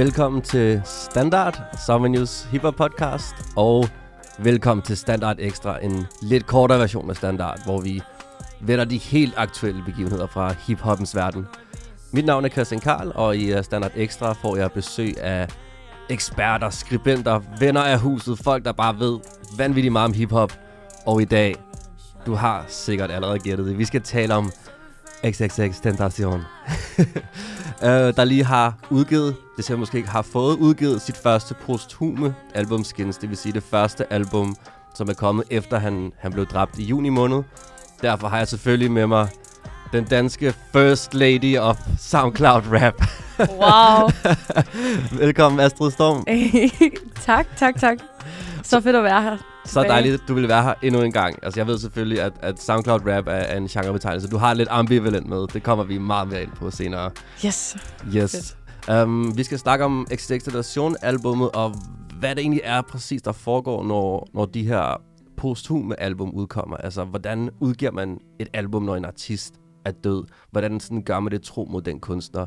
Velkommen til Standard, Sommernews News Hip podcast, og velkommen til Standard Extra, en lidt kortere version af Standard, hvor vi vender de helt aktuelle begivenheder fra hiphoppens verden. Mit navn er Christian Karl, og i øh, Standard Extra får jeg besøg af eksperter, skribenter, venner af huset, folk, der bare ved vanvittigt meget om hiphop. Og i dag, du har sikkert allerede gættet det, vi skal tale om XXX Tentation. uh, der lige har udgivet, det ser måske ikke har fået udgivet sit første posthume album Skins. Det vil sige det første album, som er kommet efter han, han blev dræbt i juni måned. Derfor har jeg selvfølgelig med mig den danske First Lady of SoundCloud Rap. Wow. Velkommen Astrid Storm. tak, tak, tak. Så fedt at være her. Så dejligt, at du vil være her endnu en gang. Altså, jeg ved selvfølgelig, at, at SoundCloud Rap er, er en genrebetegnelse. Du har lidt ambivalent med. Det kommer vi meget mere ind på senere. Yes. Yes. Um, vi skal snakke om Extinction albummet og hvad det egentlig er præcis, der foregår, når, når de her posthume album udkommer. Altså, hvordan udgiver man et album, når en artist er død? Hvordan sådan gør man det tro mod den kunstner?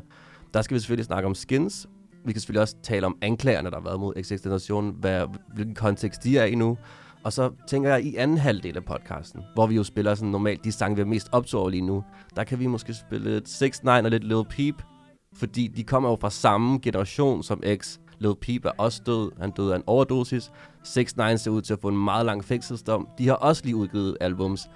Der skal vi selvfølgelig snakke om skins. Vi kan selvfølgelig også tale om anklagerne, der har været mod Extinction, hvad, hvilken kontekst de er i nu. Og så tænker jeg i anden halvdel af podcasten, hvor vi jo spiller sådan normalt de sange, vi er mest optog lige nu, der kan vi måske spille lidt 6 9 og lidt Lil Peep, fordi de kommer jo fra samme generation som X. Lil Peep er også død. Han døde af en overdosis. 6 9 ser ud til at få en meget lang fængselsdom. De har også lige udgivet albums.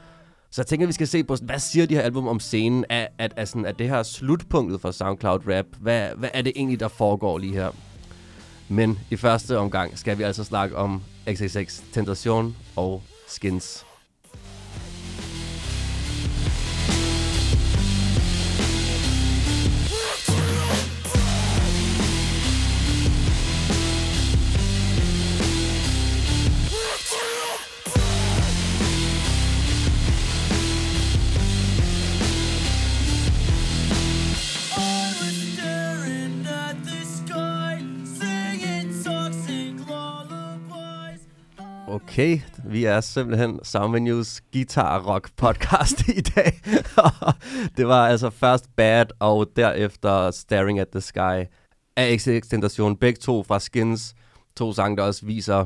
Så jeg tænker, at vi skal se på, hvad siger de her album om scenen? Er, at, at, sådan, er det her slutpunktet for SoundCloud Rap? Hvad, hvad er det egentlig, der foregår lige her? Men i første omgang skal vi altså snakke om XXX Tentation og Skins. Okay, vi er simpelthen Sound News Guitar Rock podcast i dag. det var altså først Bad og derefter Staring at the Sky af XX Tentation. Begge to fra Skins. To sange, der også viser,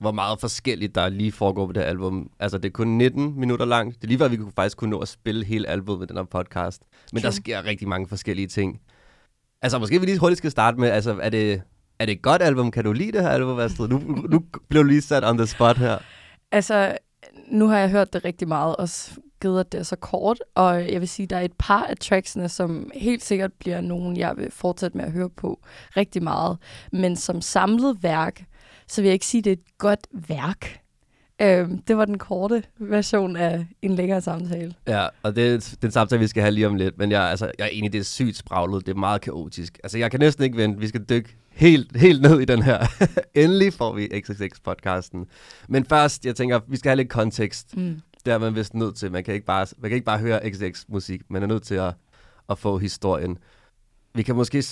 hvor meget forskelligt der lige foregår på det album. Altså, det er kun 19 minutter langt. Det er lige før, vi kunne faktisk kunne nå at spille hele albumet med den her podcast. Men der True. sker rigtig mange forskellige ting. Altså, måske vi lige hurtigt skal starte med, altså, er det, er det et godt album? Kan du lide det her album, Astrid? Nu, nu blev du lige sat on the spot her. Altså, nu har jeg hørt det rigtig meget, også givet, at det er så kort. Og jeg vil sige, der er et par af tracksene, som helt sikkert bliver nogen, jeg vil fortsætte med at høre på rigtig meget. Men som samlet værk, så vil jeg ikke sige, at det er et godt værk. Øhm, det var den korte version af en længere samtale. Ja, og det er den samtale, vi skal have lige om lidt. Men jeg, altså, jeg er enig, det er sygt spraglet. Det er meget kaotisk. Altså, jeg kan næsten ikke vente. Vi skal dykke helt, helt ned i den her. Endelig får vi XXX-podcasten. Men først, jeg tænker, vi skal have lidt kontekst. Mm. Det er man vist nødt til. Man kan ikke bare, man kan ikke bare høre XXX-musik. Man er nødt til at, at få historien. Vi kan måske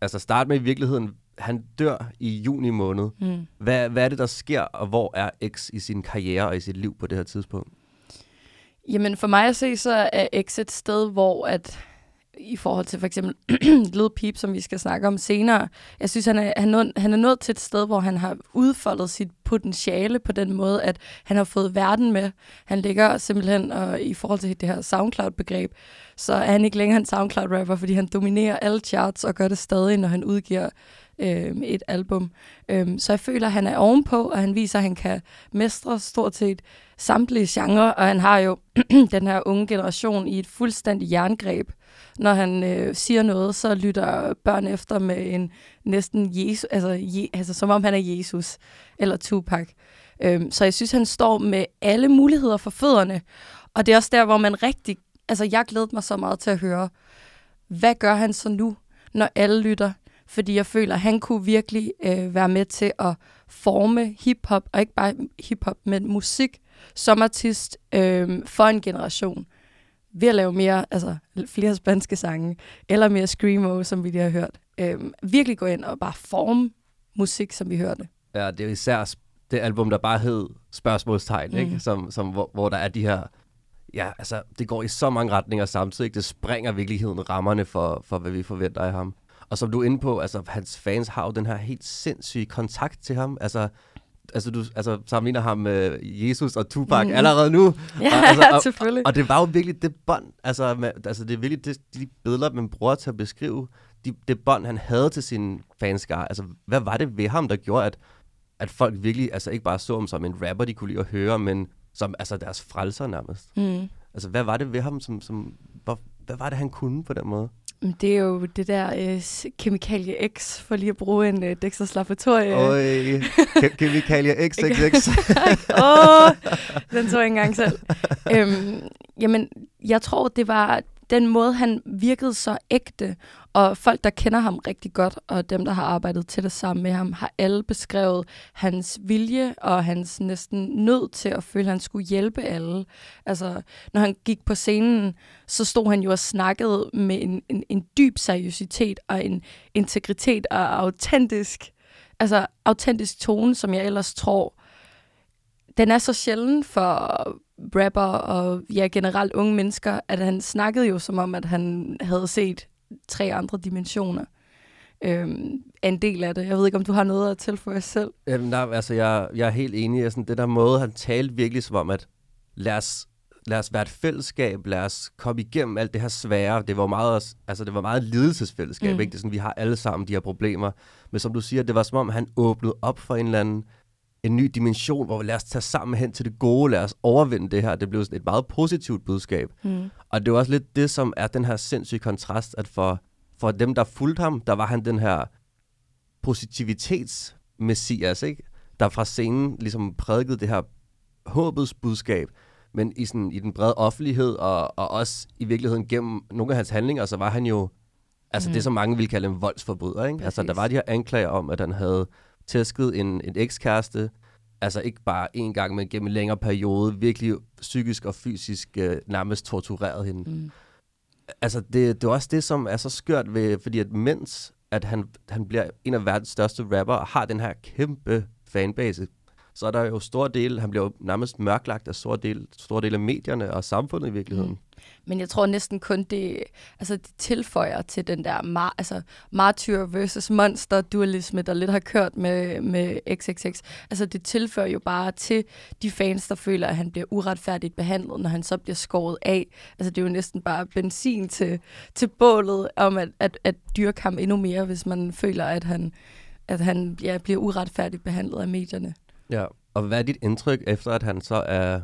altså starte med i virkeligheden. Han dør i juni måned. Mm. Hvad, hvad er det, der sker, og hvor er X i sin karriere og i sit liv på det her tidspunkt? Jamen for mig at se, så er X et sted, hvor at i forhold til for eksempel Lil Peep, som vi skal snakke om senere, jeg synes, han er, han, nået, han er nået til et sted, hvor han har udfoldet sit potentiale på den måde, at han har fået verden med. Han ligger simpelthen, og i forhold til det her SoundCloud-begreb, så er han ikke længere en SoundCloud-rapper, fordi han dominerer alle charts og gør det stadig, når han udgiver øh, et album. Øh, så jeg føler, at han er ovenpå, og han viser, at han kan mestre stort set samtlige genrer, og han har jo den her unge generation i et fuldstændig jerngreb. Når han øh, siger noget, så lytter børn efter med en næsten Jesus, altså, je, altså som om han er Jesus eller Tupac. Øhm, så jeg synes, han står med alle muligheder for fødderne. Og det er også der, hvor man rigtig... Altså, jeg glæder mig så meget til at høre, hvad gør han så nu, når alle lytter? Fordi jeg føler, at han kunne virkelig øh, være med til at forme hiphop, og ikke bare hiphop, men musik som artist øh, for en generation ved at lave mere, altså flere spanske sange, eller mere screamo, som vi lige har hørt. Øhm, virkelig gå ind og bare forme musik, som vi hørte. Ja, det er især det album, der bare hed Spørgsmålstegn, Mm. ikke? Som, som, hvor, hvor der er de her... Ja, altså, det går i så mange retninger samtidig. Det springer virkeligheden rammerne for, for, hvad vi forventer af ham. Og som du er inde på, altså, hans fans har jo den her helt sindssyge kontakt til ham. Altså, altså du altså, sammenligner ham med Jesus og Tupac Mm. allerede nu. Ja, og, altså, og, selvfølgelig. og det var jo virkelig det bånd, altså, med, altså det er virkelig det, de billeder, man bruger til at beskrive de, det bånd, han havde til sin fanskare. Altså, hvad var det ved ham, der gjorde, at, at folk virkelig altså, ikke bare så ham som en rapper, de kunne lide at høre, men som altså, deres frelser nærmest? Mm. Altså, hvad var det ved ham, som, som hvor, hvad var det, han kunne på den måde? Det er jo det der øh, kemikalie X, for lige at bruge en øh, Dexters Laboratorie. Øj, Ke- Kemikalia XXX. Åh, den så jeg ikke engang selv. øhm, jamen, jeg tror, det var den måde, han virkede så ægte, og folk, der kender ham rigtig godt, og dem, der har arbejdet tæt sammen med ham, har alle beskrevet hans vilje og hans næsten nød til at føle, at han skulle hjælpe alle. Altså, når han gik på scenen, så stod han jo og snakkede med en, en, en dyb seriøsitet og en integritet og autentisk, altså autentisk tone, som jeg ellers tror, den er så sjælden for rapper og ja, generelt unge mennesker, at han snakkede jo som om, at han havde set tre andre dimensioner. Øhm, er en del af det. Jeg ved ikke, om du har noget at tilføje selv. Jamen, der, altså, jeg, jeg er helt enig i sådan, det der måde, han talte virkelig som om, at lad os, lad os være et fællesskab, lad os komme igennem alt det her svære. Det var meget, altså, det var meget lidelsesfællesskab, Mm. mm. ikke? Det er sådan, vi har alle sammen de her problemer. Men som du siger, det var som om, han åbnede op for en eller anden en ny dimension, hvor vi lad os tage sammen hen til det gode, lad os overvinde det her. Det blev sådan et meget positivt budskab. Mm. Og det er jo også lidt det, som er den her sindssyge kontrast, at for, for dem, der fulgte ham, der var han den her positivitetsmessias, ikke? der fra scenen ligesom prædikede det her håbets budskab, men i, sådan, i den brede offentlighed, og, og også i virkeligheden gennem nogle af hans handlinger, så var han jo, altså mm. det, som mange ville kalde en voldsforbryder. Ikke? Altså, der var de her anklager om, at han havde tæsket en, en ekskæreste, altså ikke bare en gang, men gennem en længere periode, virkelig psykisk og fysisk øh, nærmest tortureret hende. Mm. Altså, det, det er også det, som er så skørt ved, fordi at mens at han, han bliver en af verdens største rapper og har den her kæmpe fanbase, så er der jo stor del, han bliver jo nærmest mørklagt af stor del, stor del af medierne og samfundet i virkeligheden. Mm. Men jeg tror næsten kun, det, altså, det tilføjer til den der mar, altså, martyr versus monster dualisme, der lidt har kørt med, med XXX. Altså det tilføjer jo bare til de fans, der føler, at han bliver uretfærdigt behandlet, når han så bliver skåret af. Altså det er jo næsten bare benzin til, til bålet om at, at, at dyrke ham endnu mere, hvis man føler, at han, at han ja, bliver uretfærdigt behandlet af medierne. Ja. Og hvad er dit indtryk efter, at han så er,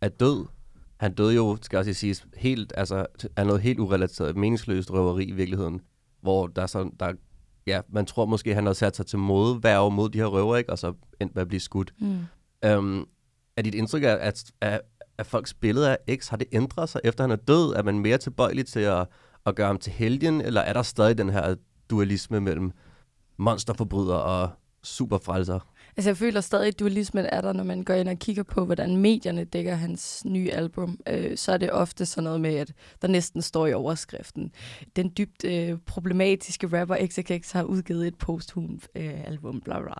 er død? Han døde jo, skal også sige, helt, altså, er noget helt urelateret, meningsløst røveri i virkeligheden, hvor der er sådan, der, ja, man tror måske, han havde sat sig til modværge mod de her røver, ikke? og så endte med at blive skudt. Mm. Øhm, er dit indtryk, af, at, at, at folks billede af X, har det ændret sig, efter han er død? Er man mere tilbøjelig til at, at gøre ham til helgen, eller er der stadig den her dualisme mellem monsterforbryder og superfrelser? Altså jeg føler stadig, at dualismen er der, når man går ind og kigger på, hvordan medierne dækker hans nye album. Øh, så er det ofte sådan noget med, at der næsten står i overskriften. Den dybt øh, problematiske rapper XXX har udgivet et posthum øh, album, bla bla.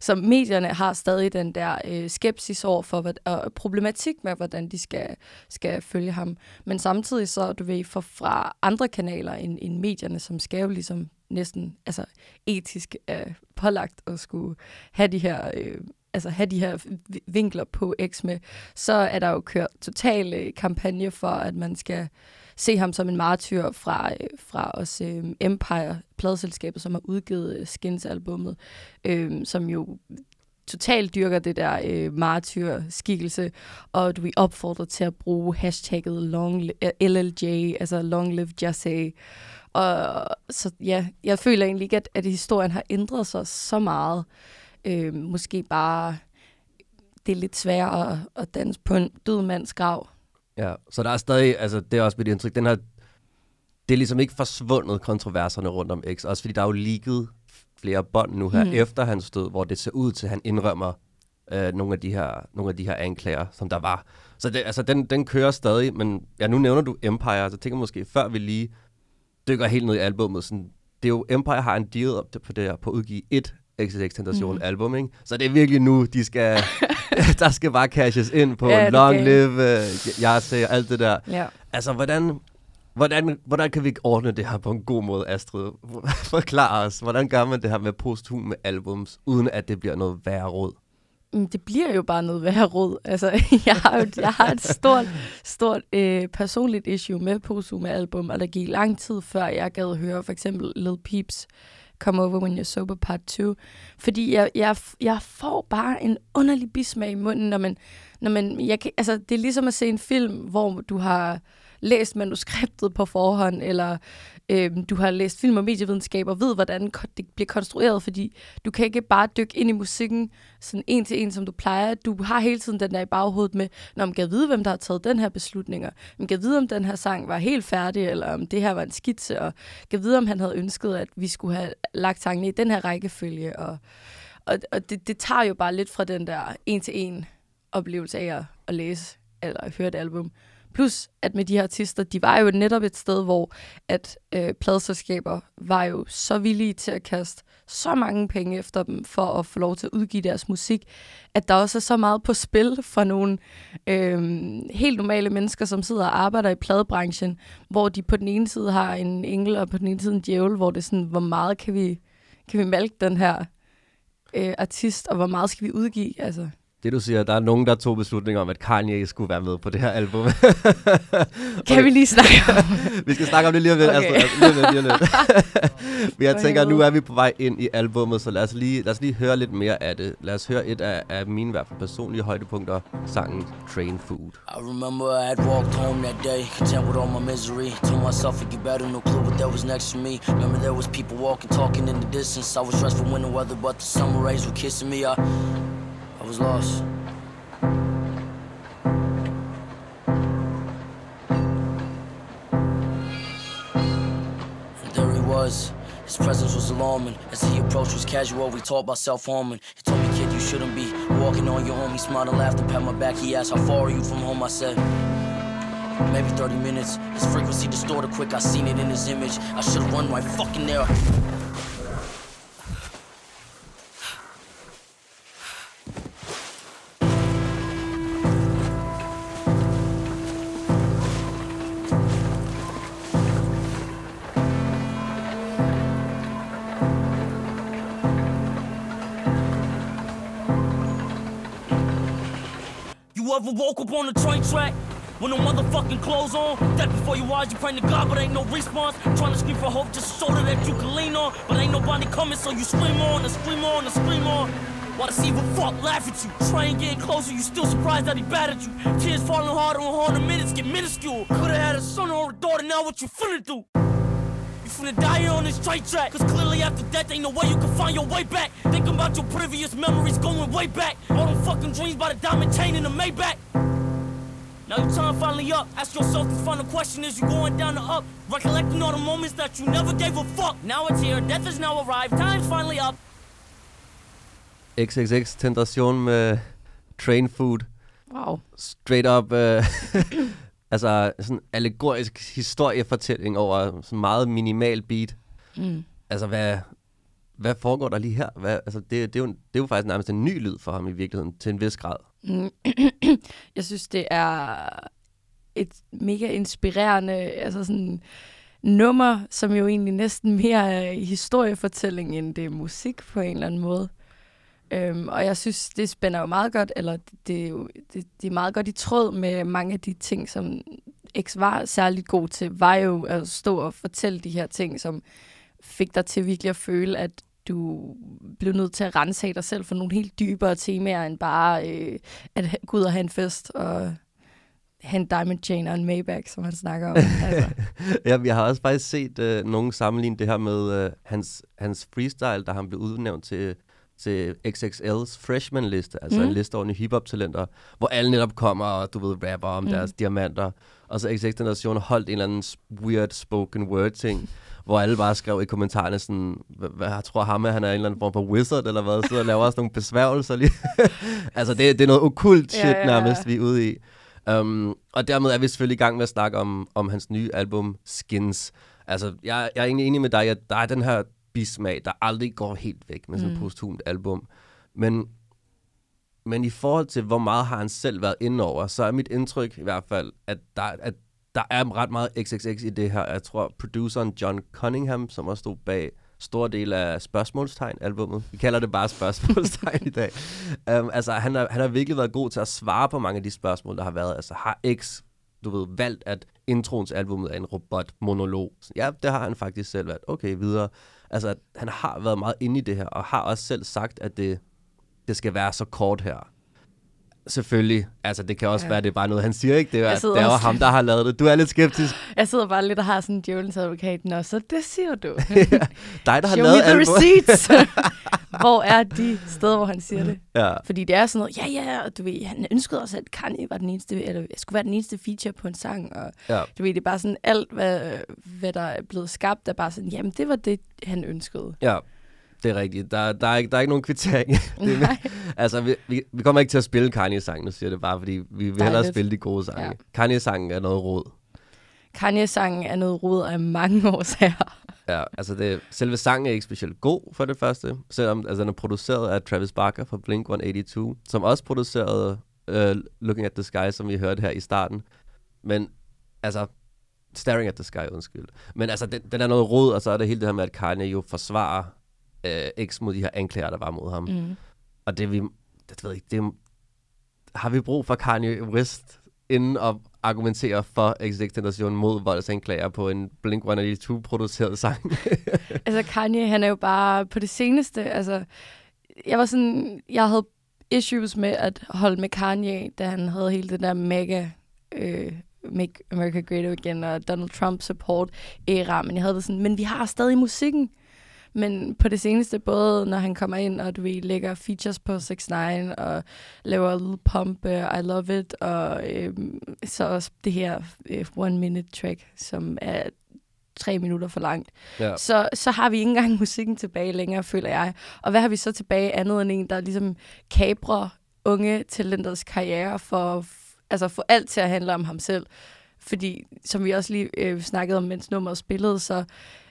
Så medierne har stadig den der øh, skepsis over for, hvad, og problematik med, hvordan de skal, skal følge ham. Men samtidig så, du ved, for, fra andre kanaler end, end medierne, som skal jo ligesom næsten altså, etisk er pålagt at skulle have de her øh, altså have de her vinkler på X med, så er der jo kørt total øh, kampagne for, at man skal se ham som en martyr fra, øh, fra os øh, Empire, pladselskabet, som har udgivet øh, Skins-albummet, øh, som jo totalt dyrker det der øh, martyr-skikkelse, og vi opfordrer til at bruge hashtagget long, LLJ, altså long live Jesse, og så ja, jeg føler egentlig ikke, at, at historien har ændret sig så meget. Øh, måske bare, det er lidt sværere at, at danse på en død mands grav. Ja, så der er stadig, altså det er også mit indtryk, den her, det er ligesom ikke forsvundet kontroverserne rundt om X, også fordi der er jo ligget flere bånd nu her mm. efter hans død, hvor det ser ud til, at han indrømmer øh, nogle, af de her, nogle af de her anklager, som der var. Så det, altså, den, den kører stadig, men ja, nu nævner du Empire, så jeg tænker måske, før vi lige dykker helt ned i albummet, sådan, det er jo, Empire har en deal op på det her, på at udgive et XXX Tentation mm. album, ikke? Så det er virkelig nu, de skal, der skal bare cashes ind på Ja, Long. Live, uh, jeg ser alt det der. Ja. Altså, hvordan, hvordan, hvordan kan vi ordne det her på en god måde, Astrid? Forklar os, hvordan gør man det her med posthume albums, uden at det bliver noget værre råd? Mm, Det bliver jo bare noget værre råd. Altså, jeg har, jo, jeg har et stort, stort øh, personligt issue med Posume album, og der gik lang tid før jeg gad høre for eksempel Lil Peeps Come Over When You're Sober Part 2. Fordi jeg, jeg, jeg får bare en underlig bismag i munden, når man... Når man jeg kan, altså, det er ligesom at se en film, hvor du har læst manuskriptet på forhånd, eller øh, du har læst film- og medievidenskab og ved, hvordan det bliver konstrueret, fordi du kan ikke bare dykke ind i musikken sådan en til en, som du plejer. Du har hele tiden den der i baghovedet med, når man kan vide, hvem der har taget den her beslutninger. Man kan vide, om den her sang var helt færdig, eller om det her var en skitse, og kan vide, om han havde ønsket, at vi skulle have lagt sangene i den her rækkefølge. Og, og, og det, det tager jo bare lidt fra den der en til en oplevelse af at, at læse eller høre et album. Plus, at med de her artister, de var jo netop et sted, hvor at øh, pladeselskaber var jo så villige til at kaste så mange penge efter dem for at få lov til at udgive deres musik, at der også er så meget på spil for nogle øh, helt normale mennesker, som sidder og arbejder i pladebranchen, hvor de på den ene side har en engel, og på den ene side en djævel, hvor det er sådan, hvor meget kan vi, kan vi malke den her øh, artist, og hvor meget skal vi udgive? Altså, det du siger, der er nogen, der tog beslutninger om, at Kanye skulle være med på det her album. kan vi lige snakke om vi skal snakke om det lige om lidt. Okay. Okay. Altså, lige om lidt, lige om lidt. Men jeg tænker, at nu er vi på vej ind i albummet, så lad os lige, lad os lige høre lidt mere af det. Lad os høre et af, af mine i hvert fald personlige højdepunkter, sangen Train Food. I remember I had walked home that day, content with all my misery. Told myself it get better, no clue what that was next to me. Remember there was people walking, talking in the distance. I was dressed for winter weather, but the summer rays were kissing me. I, I was lost. And there he was. His presence was alarming. As he approached, was casual. We talked about self-harming. He told me, kid, you shouldn't be walking on your own. He smiled and laughed and pat my back. He asked, how far are you from home? I said, maybe 30 minutes. His frequency distorted quick. I seen it in his image. I should've run right fucking there. Woke up on the train track? With no motherfucking clothes on, that before your eyes, you praying to God, but ain't no response. Trying to scream for hope, just shoulder that you can lean on, but ain't nobody coming, so you scream on, and scream on, and scream on. While this evil fuck laugh at you, train getting closer, you still surprised that he battered you. Tears falling harder and harder, minutes get minuscule. Could've had a son or a daughter, now what you finna do? You finna die here on this straight track. Cause clearly after death ain't no way you can find your way back. Thinking about your previous memories going way back. All them fucking dreams by the diamond chain in the Maybach. Now your time finally up. Ask yourself the final question is you going down or up? Recollecting all the moments that you never gave a fuck. Now it's here, death is now arrived. Time's finally up. XXX Tentation med Train Food. Wow. Straight up, øh, altså sådan en allegorisk historiefortælling over sådan meget minimal beat. Mm. Altså, hvad, hvad foregår der lige her? Hvad, altså, det, det, er jo, det er jo faktisk nærmest en ny lyd for ham i virkeligheden, til en vis grad. Mm. jeg synes, det er et mega inspirerende altså sådan, nummer, som jo egentlig næsten mere er historiefortælling, end det er musik på en eller anden måde. Øhm, og jeg synes, det spænder jo meget godt, eller det er jo det, det er meget godt i tråd med mange af de ting, som X var særligt god til, var jo at stå og fortælle de her ting, som fik dig til virkelig at føle, at du blev nødt til at rense dig selv for nogle helt dybere temaer, end bare øh, at gå ud og have en fest og have en diamond chain og en Maybach, som han snakker om. altså. ja, jeg har også faktisk set øh, nogen sammenligne det her med øh, hans, hans freestyle, da han blev udnævnt til, til XXL's freshman-liste, altså Mm. en liste over nye hip-hop-talenter, hvor alle netop kommer og, du ved, rapper om Mm. deres diamanter. og så X-Tentation holdt en eller anden weird spoken word ting, hvor alle bare skrev i kommentarerne sådan, hvad, jeg tror ham er, han er en eller anden form for wizard, eller hvad, så laver også nogle besværgelser lige. altså, det, det er noget okult shit ja, ja, ja. nærmest, vi er ude i. Um, og dermed er vi selvfølgelig i gang med at snakke om, om hans nye album, Skins. Altså, jeg, jeg er egentlig enig med dig, at der er den her bismag, der aldrig går helt væk med sådan et Mm. posthumt album. Men, men i forhold til, hvor meget har han selv været inde over, så er mit indtryk i hvert fald, at der, at der er ret meget XXX i det her. Jeg tror, produceren John Cunningham, som også stod bag stor del af spørgsmålstegn-albummet. Vi kalder det bare spørgsmålstegn i dag. Um, altså, han har, han har virkelig været god til at svare på mange af de spørgsmål, der har været. Altså, har X, du ved, valgt, at introen til albumet er en robot-monolog? Ja, det har han faktisk selv valgt. Okay, videre. Altså, han har været meget inde i det her, og har også selv sagt, at det, det skal være så kort her. Selvfølgelig. Altså, det kan også Ja. ja. være, at det er bare noget, han siger, ikke? Det er, det er jo ham, der har lavet det. Du er lidt skeptisk. Jeg sidder bare lidt og har sådan en djævelens advokat. Nå, så det siger du. Dig, der har Show lavet me the receipts. hvor er de steder, hvor han siger det? Ja. Fordi det er sådan noget, ja, ja, og du ved, han ønskede også, at Kanye var den eneste, eller skulle være den eneste feature på en sang, og Ja. du ved, det er bare sådan, alt, hvad, hvad der er blevet skabt, er bare sådan, jamen, det var det, han ønskede. ja, det er rigtigt. Der, der, er, ikke, der er ikke nogen kvittering. det er, altså, vi, vi, vi kommer ikke til at spille Kanye-sangen, nu siger det bare, fordi vi vil hellere Dejligt. spille de gode sange. Ja. Kanye-sangen er noget råd. Kanye-sangen er noget rod af mange årsager. Ja, altså det, selve sangen er ikke specielt god for det første, selvom altså, den er produceret af Travis Barker fra Blink-182, som også producerede uh, Looking at the Sky, som vi hørte her i starten. Men altså, Staring at the Sky, undskyld. Men altså, den, den er noget rod, og så er det hele det her med, at Kanye jo forsvarer uh, X mod de her anklager, der var mod ham. Mm. Og det vi, det ved jeg ikke, det har vi brug for Kanye West inden at argumentere for X-Tentation mod voldsanklager på en Blink-182 produceret sang? Altså Kanye, han er jo bare på det seneste, altså, jeg var sådan, jeg havde issues med at holde med Kanye, da han havde hele det der mega øh, Make America Great Again og Donald Trump support æra, men jeg havde det sådan, men vi har stadig musikken. Men på det seneste, både når han kommer ind, og du ved, lægger features på 6 9 og laver Lil Pump, uh, I Love It, og øhm, så også det her øh, One Minute track, som er tre minutter for langt ja. så, så har vi ikke engang musikken tilbage længere, føler jeg. Og hvad har vi så tilbage andet end en, der ligesom kabrer unge talenters karriere for altså få alt til at handle om ham selv. Fordi, som vi også lige øh, snakkede om, mens nummeret spillede, så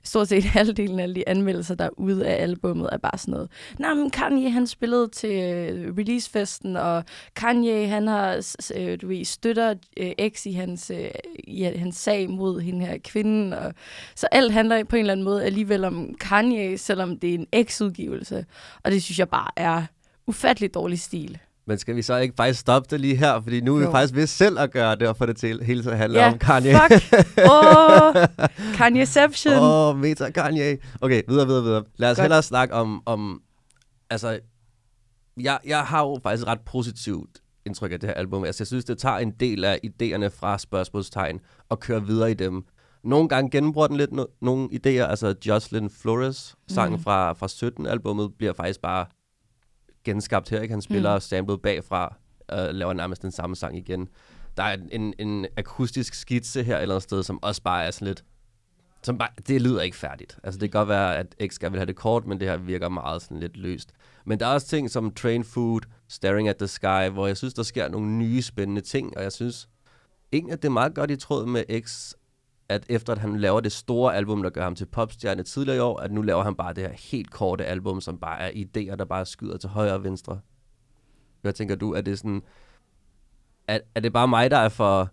stort set halvdelen af alle de anmeldelser, der er ude af albummet, er bare sådan noget. Nå, men Kanye, han spillede til øh, releasefesten, og Kanye, han har, øh, du ved, støtter øh, X i hans, øh, i hans sag mod hende her kvinden, og så alt handler på en eller anden måde alligevel om Kanye, selvom det er en X-udgivelse. Og det synes jeg bare er ufattelig dårlig stil. Men skal vi så ikke faktisk stoppe det lige her? Fordi nu er vi Jo. faktisk ved selv at gøre det, og få det til hele tiden at handle Ja, om Kanye. fuck. Åh, Kanyeception. Åh, oh, meta Kanye. Okay, videre, videre, videre. Lad os Godt. hellere snakke om, om altså, jeg, jeg har jo faktisk et ret positivt indtryk af det her album. Altså, jeg synes, det tager en del af idéerne fra spørgsmålstegn og kører videre i dem. Nogle gange genbruger den lidt no- nogle idéer. Altså, Jocelyn Flores sang mm. fra, fra 17-albummet bliver faktisk bare genskabt her. Ikke? Han spiller mm. samlet bagfra og laver nærmest den samme sang igen. Der er en, en akustisk skitse her et eller andet sted, som også bare er sådan lidt som bare, det lyder ikke færdigt. Altså det kan godt være, at X gerne vil have det kort, men det her virker meget sådan lidt løst. Men der er også ting som Train Food, Staring at the Sky, hvor jeg synes, der sker nogle nye spændende ting, og jeg synes egentlig, at det er meget godt i tråd med X, at efter at han laver det store album, der gør ham til popstjerne tidligere i år, at nu laver han bare det her helt korte album, som bare er idéer, der bare skyder til højre og venstre. Hvad tænker du? Er det sådan... Er, er det bare mig, der er for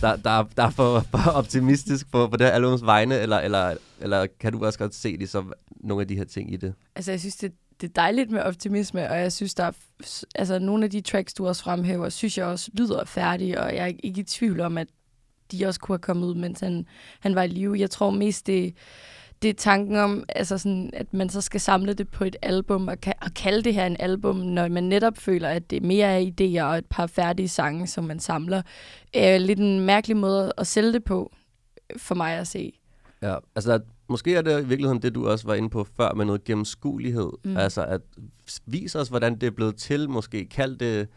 der, der, der er for, for optimistisk på, på det her albums vegne, eller, eller, eller kan du også godt se ligesom, nogle af de her ting i det? Altså, jeg synes, det, det er dejligt med optimisme, og jeg synes, der er, altså, nogle af de tracks, du også fremhæver, synes jeg også lyder færdige, og jeg er ikke i tvivl om, at de også kunne have kommet ud, mens han, han var i live. Jeg tror mest, det, det er tanken om, altså sådan, at man så skal samle det på et album, og, ka- og kalde det her en album, når man netop føler, at det er mere af idéer og et par færdige sange, som man samler. Øh, lidt en mærkelig måde at sælge det på, for mig at se. Ja, altså måske er det i virkeligheden det, du også var inde på før, med noget gennemskuelighed. Mm. Mm. Altså at vise os, hvordan det er blevet til, måske kald det,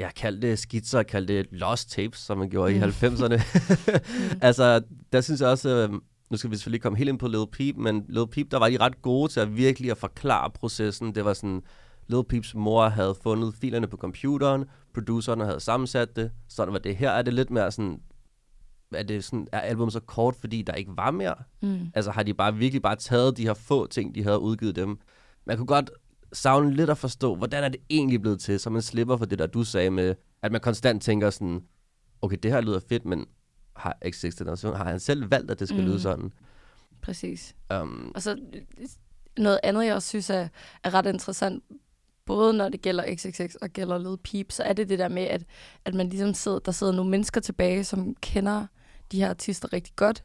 ja, kald det skitser, kald det lost tapes, som man gjorde mm. i 90'erne. altså, der synes jeg også, øh, nu skal vi selvfølgelig komme helt ind på Lil Peep, men Lil Peep, der var de ret gode til at virkelig at forklare processen. Det var sådan, Lil Peeps mor havde fundet filerne på computeren, producerne havde sammensat det, sådan var det. Her er det lidt mere sådan, er, det sådan, er album så kort, fordi der ikke var mere? Mm. Altså har de bare virkelig bare taget de her få ting, de havde udgivet dem. Man kunne godt savne lidt at forstå, hvordan er det egentlig blevet til, så man slipper for det der, du sagde med, at man konstant tænker sådan, okay, det her lyder fedt, men har X6 Generation, har han selv valgt, at det skal mm. lyde sådan? Præcis. Um, Og så noget andet, jeg også synes er, er ret interessant, både når det gælder XXX og gælder Lil Peep, så er det det der med, at, at man ligesom sidder, der sidder nogle mennesker tilbage, som kender de her artister rigtig godt,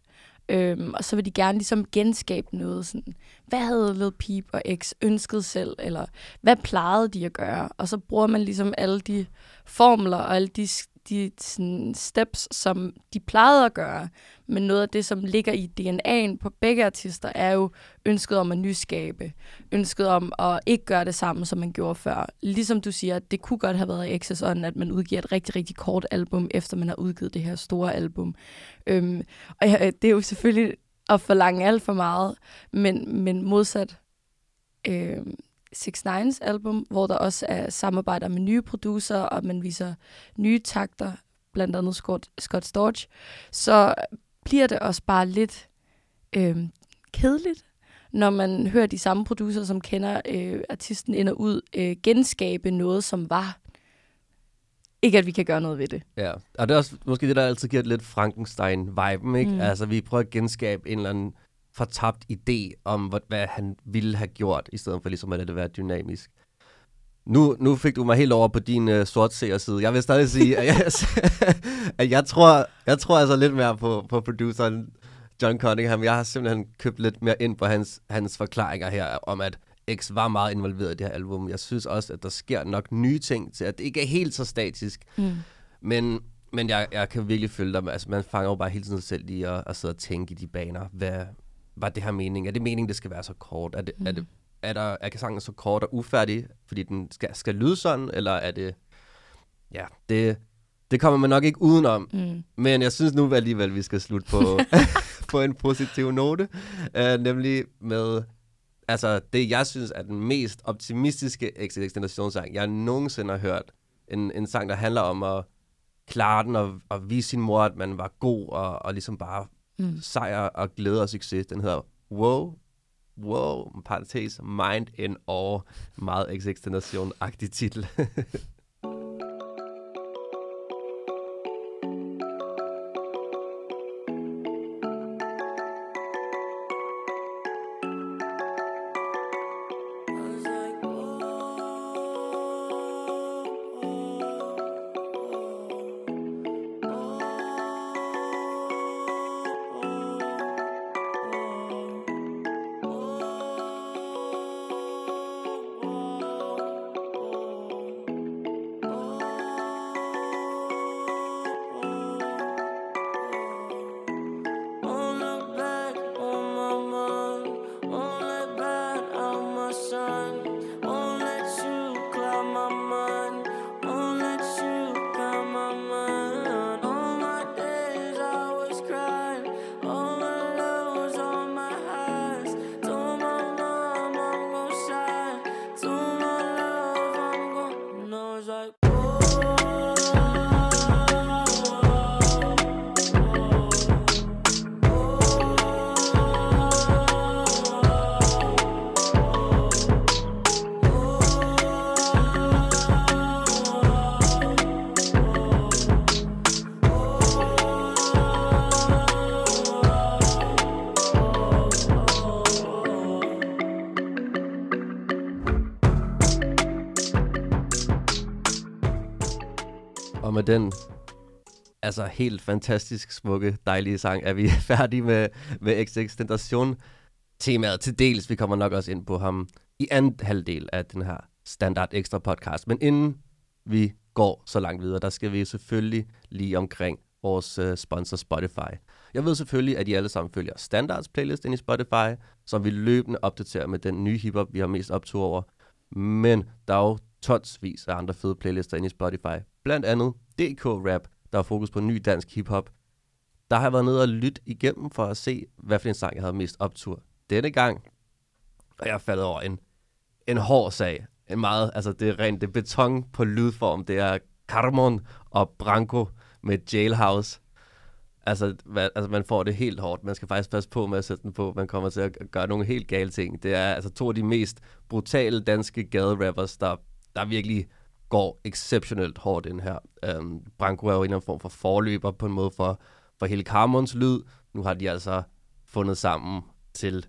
øhm, og så vil de gerne ligesom genskabe noget sådan, hvad havde Lil Peep og X ønsket selv, eller hvad plejede de at gøre? Og så bruger man ligesom alle de formler og alle de, de sådan, steps, som de plejede at gøre, men noget af det, som ligger i DNA'en på begge artister, er jo ønsket om at nyskabe, ønsket om at ikke gøre det samme, som man gjorde før. Ligesom du siger, det kunne godt have været i X's On, at man udgiver et rigtig, rigtig kort album, efter man har udgivet det her store album. Øhm, og ja, det er jo selvfølgelig at forlange alt for meget, men, men modsat øh, 6 Nines album, hvor der også er samarbejder med nye producer, og man viser nye takter, blandt andet Scott, Scott Storch, så bliver det også bare lidt øh, kedeligt, når man hører de samme producer, som kender øh, artisten ind og ud, øh, genskabe noget, som var. Ikke at vi kan gøre noget ved det. Ja, og det er også måske det, der altid giver lidt Frankenstein-viben, ikke? Mm. Altså, vi prøver at genskabe en eller anden fortabt idé om, hvad, hvad han ville have gjort, i stedet for ligesom at lade det være dynamisk. Nu, nu fik du mig helt over på din uh, sort side. Jeg vil stadig sige, at jeg, at jeg, tror, jeg tror altså lidt mere på, på produceren John Cunningham. Jeg har simpelthen købt lidt mere ind på hans, hans forklaringer her, om at X var meget involveret i det her album. Jeg synes også, at der sker nok nye ting til, at det ikke er helt så statisk. Mm. Men, men jeg, jeg kan virkelig følge dig. Altså, man fanger jo bare hele tiden sig selv i at, at sidde og tænke i de baner. Hvad, var det her mening? Er det meningen, det skal være så kort? Er, det, mm. er, det, er, der, er sangen så kort og ufærdig, fordi den skal, skal lyde sådan? Eller er det... Ja, det, det kommer man nok ikke udenom. Mm. Men jeg synes nu alligevel, vi skal slutte på, på en positiv note. Uh, nemlig med altså, det, jeg synes er den mest optimistiske XXX-sang, jeg nogensinde har hørt. En, en sang, der handler om at klare den og, og vise sin mor, at man var god og, og ligesom bare Mm. sejr og glæde og succes. Den hedder Wow, Wow, parentes, Mind in Awe. Meget XXX-agtig titel. med den altså helt fantastisk smukke, dejlige sang, er vi færdige med, med XX Temaet til dels, vi kommer nok også ind på ham i anden halvdel af den her standard ekstra podcast. Men inden vi går så langt videre, der skal vi selvfølgelig lige omkring vores øh, sponsor Spotify. Jeg ved selvfølgelig, at I alle sammen følger Standards playlist ind i Spotify, som vi løbende opdaterer med den nye hiphop, vi har mest optur over. Men der er jo tonsvis af andre fede playlister inde i Spotify. blandt andet DK Rap, der har fokus på ny dansk hiphop. Der har jeg været nede og lytte igennem for at se, hvad for en sang, jeg havde mest optur. Denne gang, og jeg faldet over en, en hård sag. En meget, altså det er rent, det er beton på lydform. Det er Carmon og Branko med Jailhouse. Altså, hvad, altså, man får det helt hårdt. Man skal faktisk passe på med at sætte den på. Man kommer til at gøre nogle helt gale ting. Det er altså to af de mest brutale danske gaderappers, der, der virkelig går exceptionelt hårdt ind her. Øhm, Branko er jo en eller anden form for forløber på en måde for, for hele Carmons lyd. Nu har de altså fundet sammen til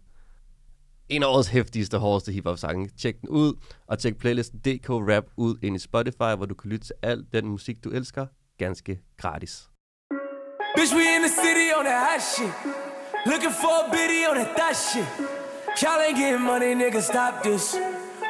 en af årets hæftigste, hårdeste hiphop-sange. Tjek den ud, og tjek playlisten DK Rap ud ind i Spotify, hvor du kan lytte til al den musik, du elsker, ganske gratis. Bitch, we in the city on that hot shit. Looking for a biddy on that thot shit. Y'all ain't getting money, nigga, stop this.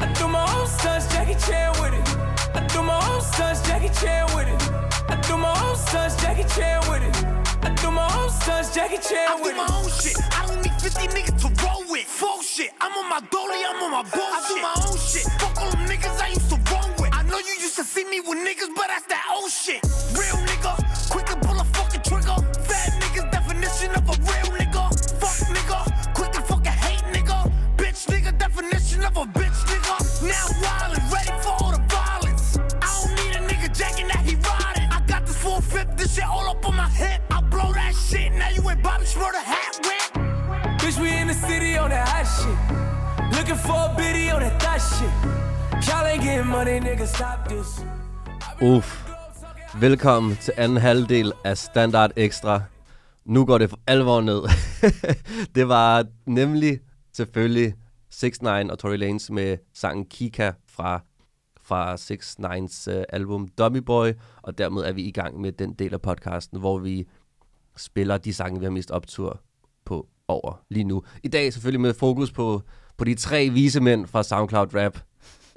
I do my own stunts, Jackie Chan with it. I do my own stunts, Jackie Chan with it. I do my own stunts, Jackie Chan with it. I do my own stunts, Jackie Chan with it. I do my own shit. I don't need 50 niggas to roll with. Full shit. I'm on my dolly, I'm on my bullshit. I do my own shit. Fuck all them niggas I used to roll with. I know you used to see me with niggas, but that's that old shit. Real nigga, definition of a bitch nigga. Now wildin', ready for all the violence. I don't need a nigga jacking that he riding. I got this full fifth, this shit all up on my hip. I blow that shit, now you ain't Bobby Schmurder hat whip. Bitch, we in the city on that hot shit. Looking for a biddy on that thot shit. Y'all ain't getting money, nigga, stop this. Uff. Velkommen til anden halvdel af Standard Extra. Nu går det for alvor ned. det var nemlig selvfølgelig 6 9 og Tory Lanez med sangen Kika fra, fra 6 9's uh, album Dummy Boy. Og dermed er vi i gang med den del af podcasten, hvor vi spiller de sange, vi har mest optur på over lige nu. I dag selvfølgelig med fokus på, på de tre vise mænd fra SoundCloud Rap.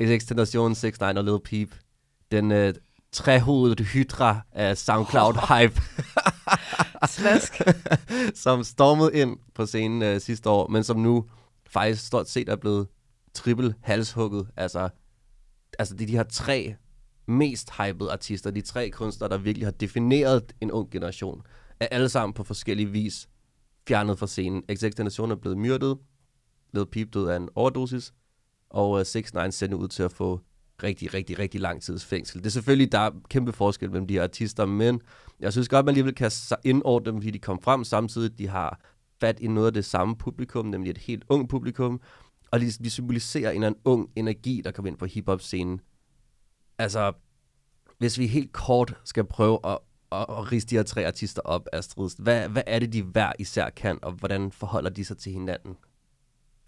XX Tentation, 6 9 og Lil Peep. Den øh, trehovedede hydra af SoundCloud Hype, Slask. som stormede ind på scenen øh, sidste år, men som nu faktisk stort set er blevet triple halshugget. Altså, altså det er de her tre mest hypede artister, de tre kunstnere, der virkelig har defineret en ung generation, er alle sammen på forskellige vis fjernet fra scenen. XX er blevet myrdet, Lil Peep døde af en overdosis, og øh, uh, 6 9 sender ud til at få rigtig, rigtig, rigtig lang tids fængsel. Det er selvfølgelig, der er kæmpe forskel mellem de her artister, men jeg synes godt, man alligevel kan indordne dem, fordi de kom frem samtidig. De har fat i noget af det samme publikum, nemlig et helt ung publikum, og de, symboliserer en eller anden ung energi, der kommer ind på hiphop-scenen. Altså, hvis vi helt kort skal prøve at, at, at riste de her tre artister op, Astrid, hvad, hvad er det, de hver især kan, og hvordan forholder de sig til hinanden?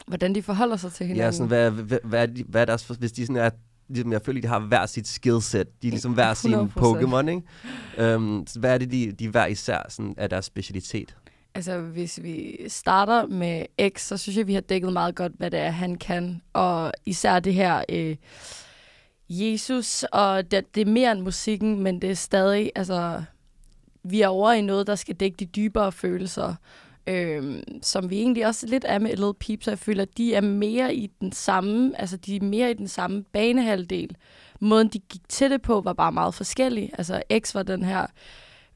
Hvordan de forholder sig til hinanden. Ja, sådan, hvad, hvad, hvad, er de, hvad er deres, hvis de sådan er, ligesom, jeg føler, de har hver sit skillset. De er ligesom hver sin 100%. Pokémon, ikke? Um, så hvad er det, de, de hver især sådan, er deres specialitet? Altså, hvis vi starter med X, så synes jeg, vi har dækket meget godt, hvad det er, han kan. Og især det her øh, Jesus, og det, det er mere end musikken, men det er stadig, altså, vi er over i noget, der skal dække de dybere følelser, øh, som vi egentlig også lidt er med Little Peep, så jeg føler, at de er mere i den samme, altså de er mere i den samme banehalvdel. Måden, de gik til det på, var bare meget forskellig. Altså, X var den her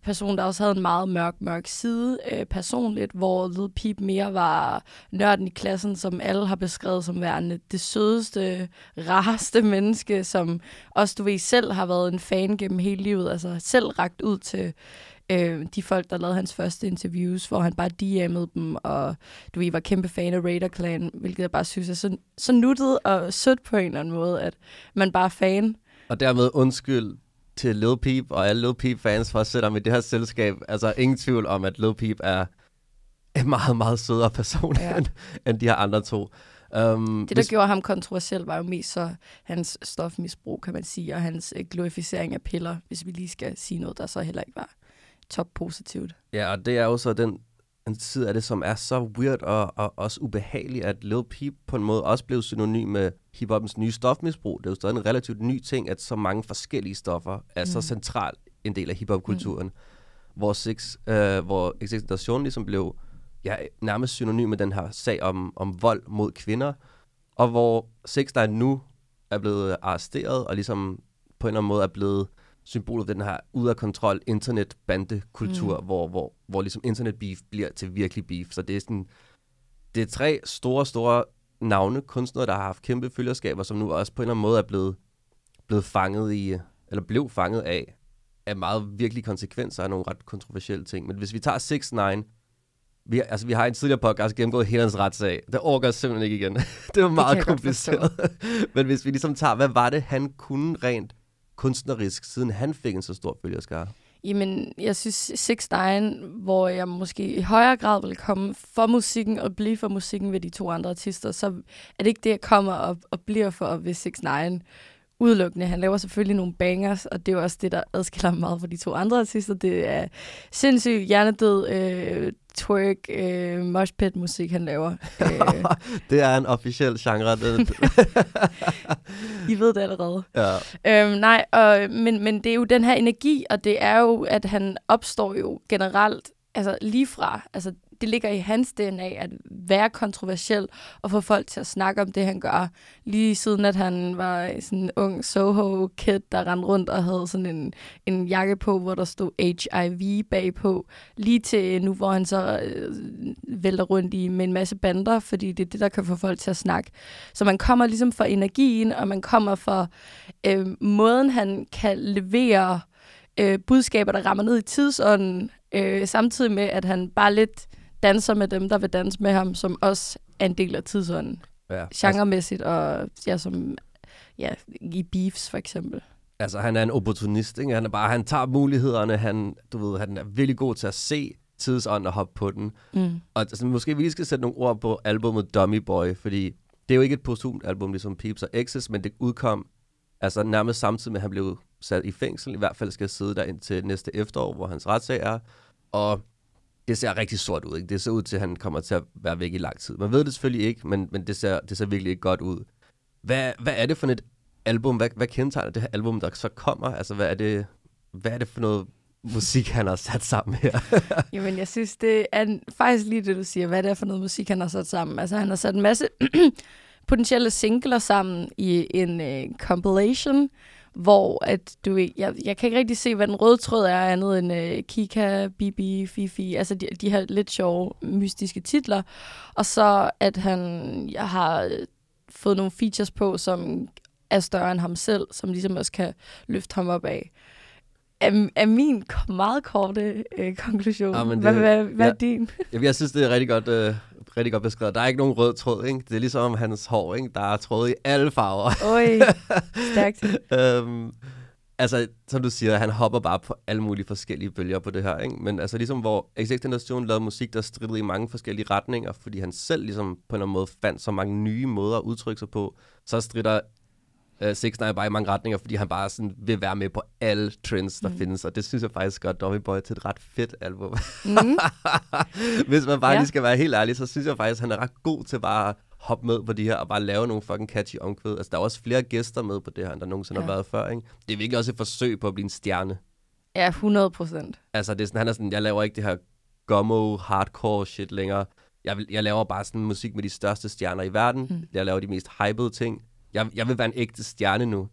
person, der også havde en meget mørk, mørk side øh, personligt, hvor Lil Peep mere var nørden i klassen, som alle har beskrevet som værende det sødeste, rareste menneske, som også du ved selv har været en fan gennem hele livet, altså selv ragt ud til øh, de folk, der lavede hans første interviews, hvor han bare DM'ede dem, og du ved, var kæmpe fan af Raider Clan, hvilket jeg bare synes er så, så nuttet og sødt på en eller anden måde, at man bare er fan. Og dermed undskyld til Lil Peep og alle Lil Peep-fans for at sætte ham i det her selskab. Altså ingen tvivl om, at Lil Peep er en meget, meget sødere person Ja. end, end de her andre to. Um, Det, der gjorde ham kontroversiel, var jo mest så hans stofmisbrug, kan man sige, og hans øh, glorificering af piller, hvis vi lige skal sige noget, der så heller ikke var top positivt. Ja, og det er jo så den en tid af det, som er så weird og, og også ubehageligt, at Lil Peep på en måde også blev synonym med hiphoppens nye stofmisbrug. Det er jo stadig en relativt ny ting, at så mange forskellige stoffer er mm. så central en del af hiphopkulturen. Mm. Hvor, Six, øh, hvor Extentation ligesom blev ja, nærmest synonym med den her sag om, om vold mod kvinder, og hvor Six der nu er blevet arresteret, og ligesom på en eller anden måde er blevet symbolet på den her ud af kontrol internetbandekultur, mm. hvor, hvor, hvor ligesom internetbeef bliver til virkelig beef. Så det er sådan, det er tre store, store navne, kunstnere, der har haft kæmpe følgerskaber, som nu også på en eller anden måde er blevet, blevet fanget i, eller blev fanget af, af meget virkelige konsekvenser af nogle ret kontroversielle ting. Men hvis vi tager 6 9 vi, altså, vi har en tidligere podcast gennemgået hele hans retssag. Det overgår jeg simpelthen ikke igen. det var meget det kompliceret. Men hvis vi ligesom tager, hvad var det, han kunne rent kunstnerisk, siden han fik en så stor følgerskare? Jamen, jeg synes 6 9 hvor jeg måske i højere grad vil komme for musikken og blive for musikken ved de to andre artister, så er det ikke det, jeg kommer og, og bliver for ved 6 9 udelukkende. Han laver selvfølgelig nogle bangers, og det er jo også det, der adskiller ham meget fra de to andre artister. Det er sindssygt hjernedød øh, twerk, øh, moshpit musik, han laver. Øh. det er en officiel genre. Det. I ved det allerede. Ja. Øhm, nej, og, men, men det er jo den her energi, og det er jo, at han opstår jo generelt altså lige fra, altså det ligger i hans DNA at være kontroversiel og få folk til at snakke om det, han gør. Lige siden, at han var sådan en ung Soho-kid, der rendte rundt og havde sådan en, en jakke på, hvor der stod HIV bagpå. Lige til nu, hvor han så øh, vælter rundt i med en masse bander, fordi det er det, der kan få folk til at snakke. Så man kommer ligesom for energien, og man kommer for øh, måden, han kan levere øh, budskaber, der rammer ned i tidsånden, øh, samtidig med, at han bare lidt danser med dem, der vil danse med ham, som også er en del af tidsånden. Ja, Genremæssigt og ja, som ja, i beefs for eksempel. Altså, han er en opportunist, ikke? Han, er bare, han tager mulighederne, han, du ved, han er virkelig god til at se tidsånden og hoppe på den. Mm. Og altså, måske vi lige skal sætte nogle ord på albumet Dummy Boy, fordi det er jo ikke et posthumt album, ligesom Peeps og Exes, men det udkom altså nærmest samtidig med, at han blev sat i fængsel. I hvert fald skal sidde der indtil næste efterår, hvor hans retssag er. Og det ser rigtig sort ud. Ikke? Det ser ud til, at han kommer til at være væk i lang tid. Man ved det selvfølgelig ikke, men, men det, ser, det ser virkelig ikke godt ud. Hvad, hvad er det for et album? Hvad, hvad kendetegner det her album, der så kommer? Altså, hvad er det, hvad er det for noget musik, han har sat sammen her? Jamen, jeg synes, det er faktisk lige det, du siger. Hvad det er for noget musik, han har sat sammen. Altså, han har sat en masse potentielle singler sammen i en uh, compilation, hvor at du jeg, jeg kan ikke rigtig se, hvad den røde tråd er, andet end uh, Kika, Bibi, Fifi, altså de, de her lidt sjove, mystiske titler. Og så at han jeg har fået nogle features på, som er større end ham selv, som ligesom også kan løfte ham op af. Er, er min meget korte øh, konklusion. Ja, det, hvad hvad, hvad ja, er din? jeg, jeg synes, det er rigtig godt, øh, rigtig godt beskrevet. Der er ikke nogen rød tråd, ikke? Det er ligesom hans hår, ikke? Der er tråd i alle farver. Oj, stærkt. øhm, altså, som du siger, han hopper bare på alle mulige forskellige bølger på det her, ikke? Men altså ligesom hvor Extinction lavede musik, der stridede i mange forskellige retninger, fordi han selv ligesom på en eller anden måde fandt så mange nye måder at udtrykke sig på, så strider uh, Six Nine bare i mange retninger, fordi han bare sådan vil være med på alle trends, der mm. findes. Og det synes jeg faktisk gør Dummy Boy til et ret fedt album. Mm. Hvis man bare ja. lige skal være helt ærlig, så synes jeg faktisk, at han er ret god til bare at hoppe med på de her, og bare lave nogle fucking catchy omkvæd. Altså, der er også flere gæster med på det her, end der nogensinde ja. har været før, ikke? Det er virkelig også et forsøg på at blive en stjerne. Ja, 100 procent. Altså, det er sådan, han er sådan, jeg laver ikke det her gummo, hardcore shit længere. Jeg, vil, jeg laver bare sådan musik med de største stjerner i verden. Mm. Jeg laver de mest hypede ting jeg, jeg vil være en ægte stjerne nu.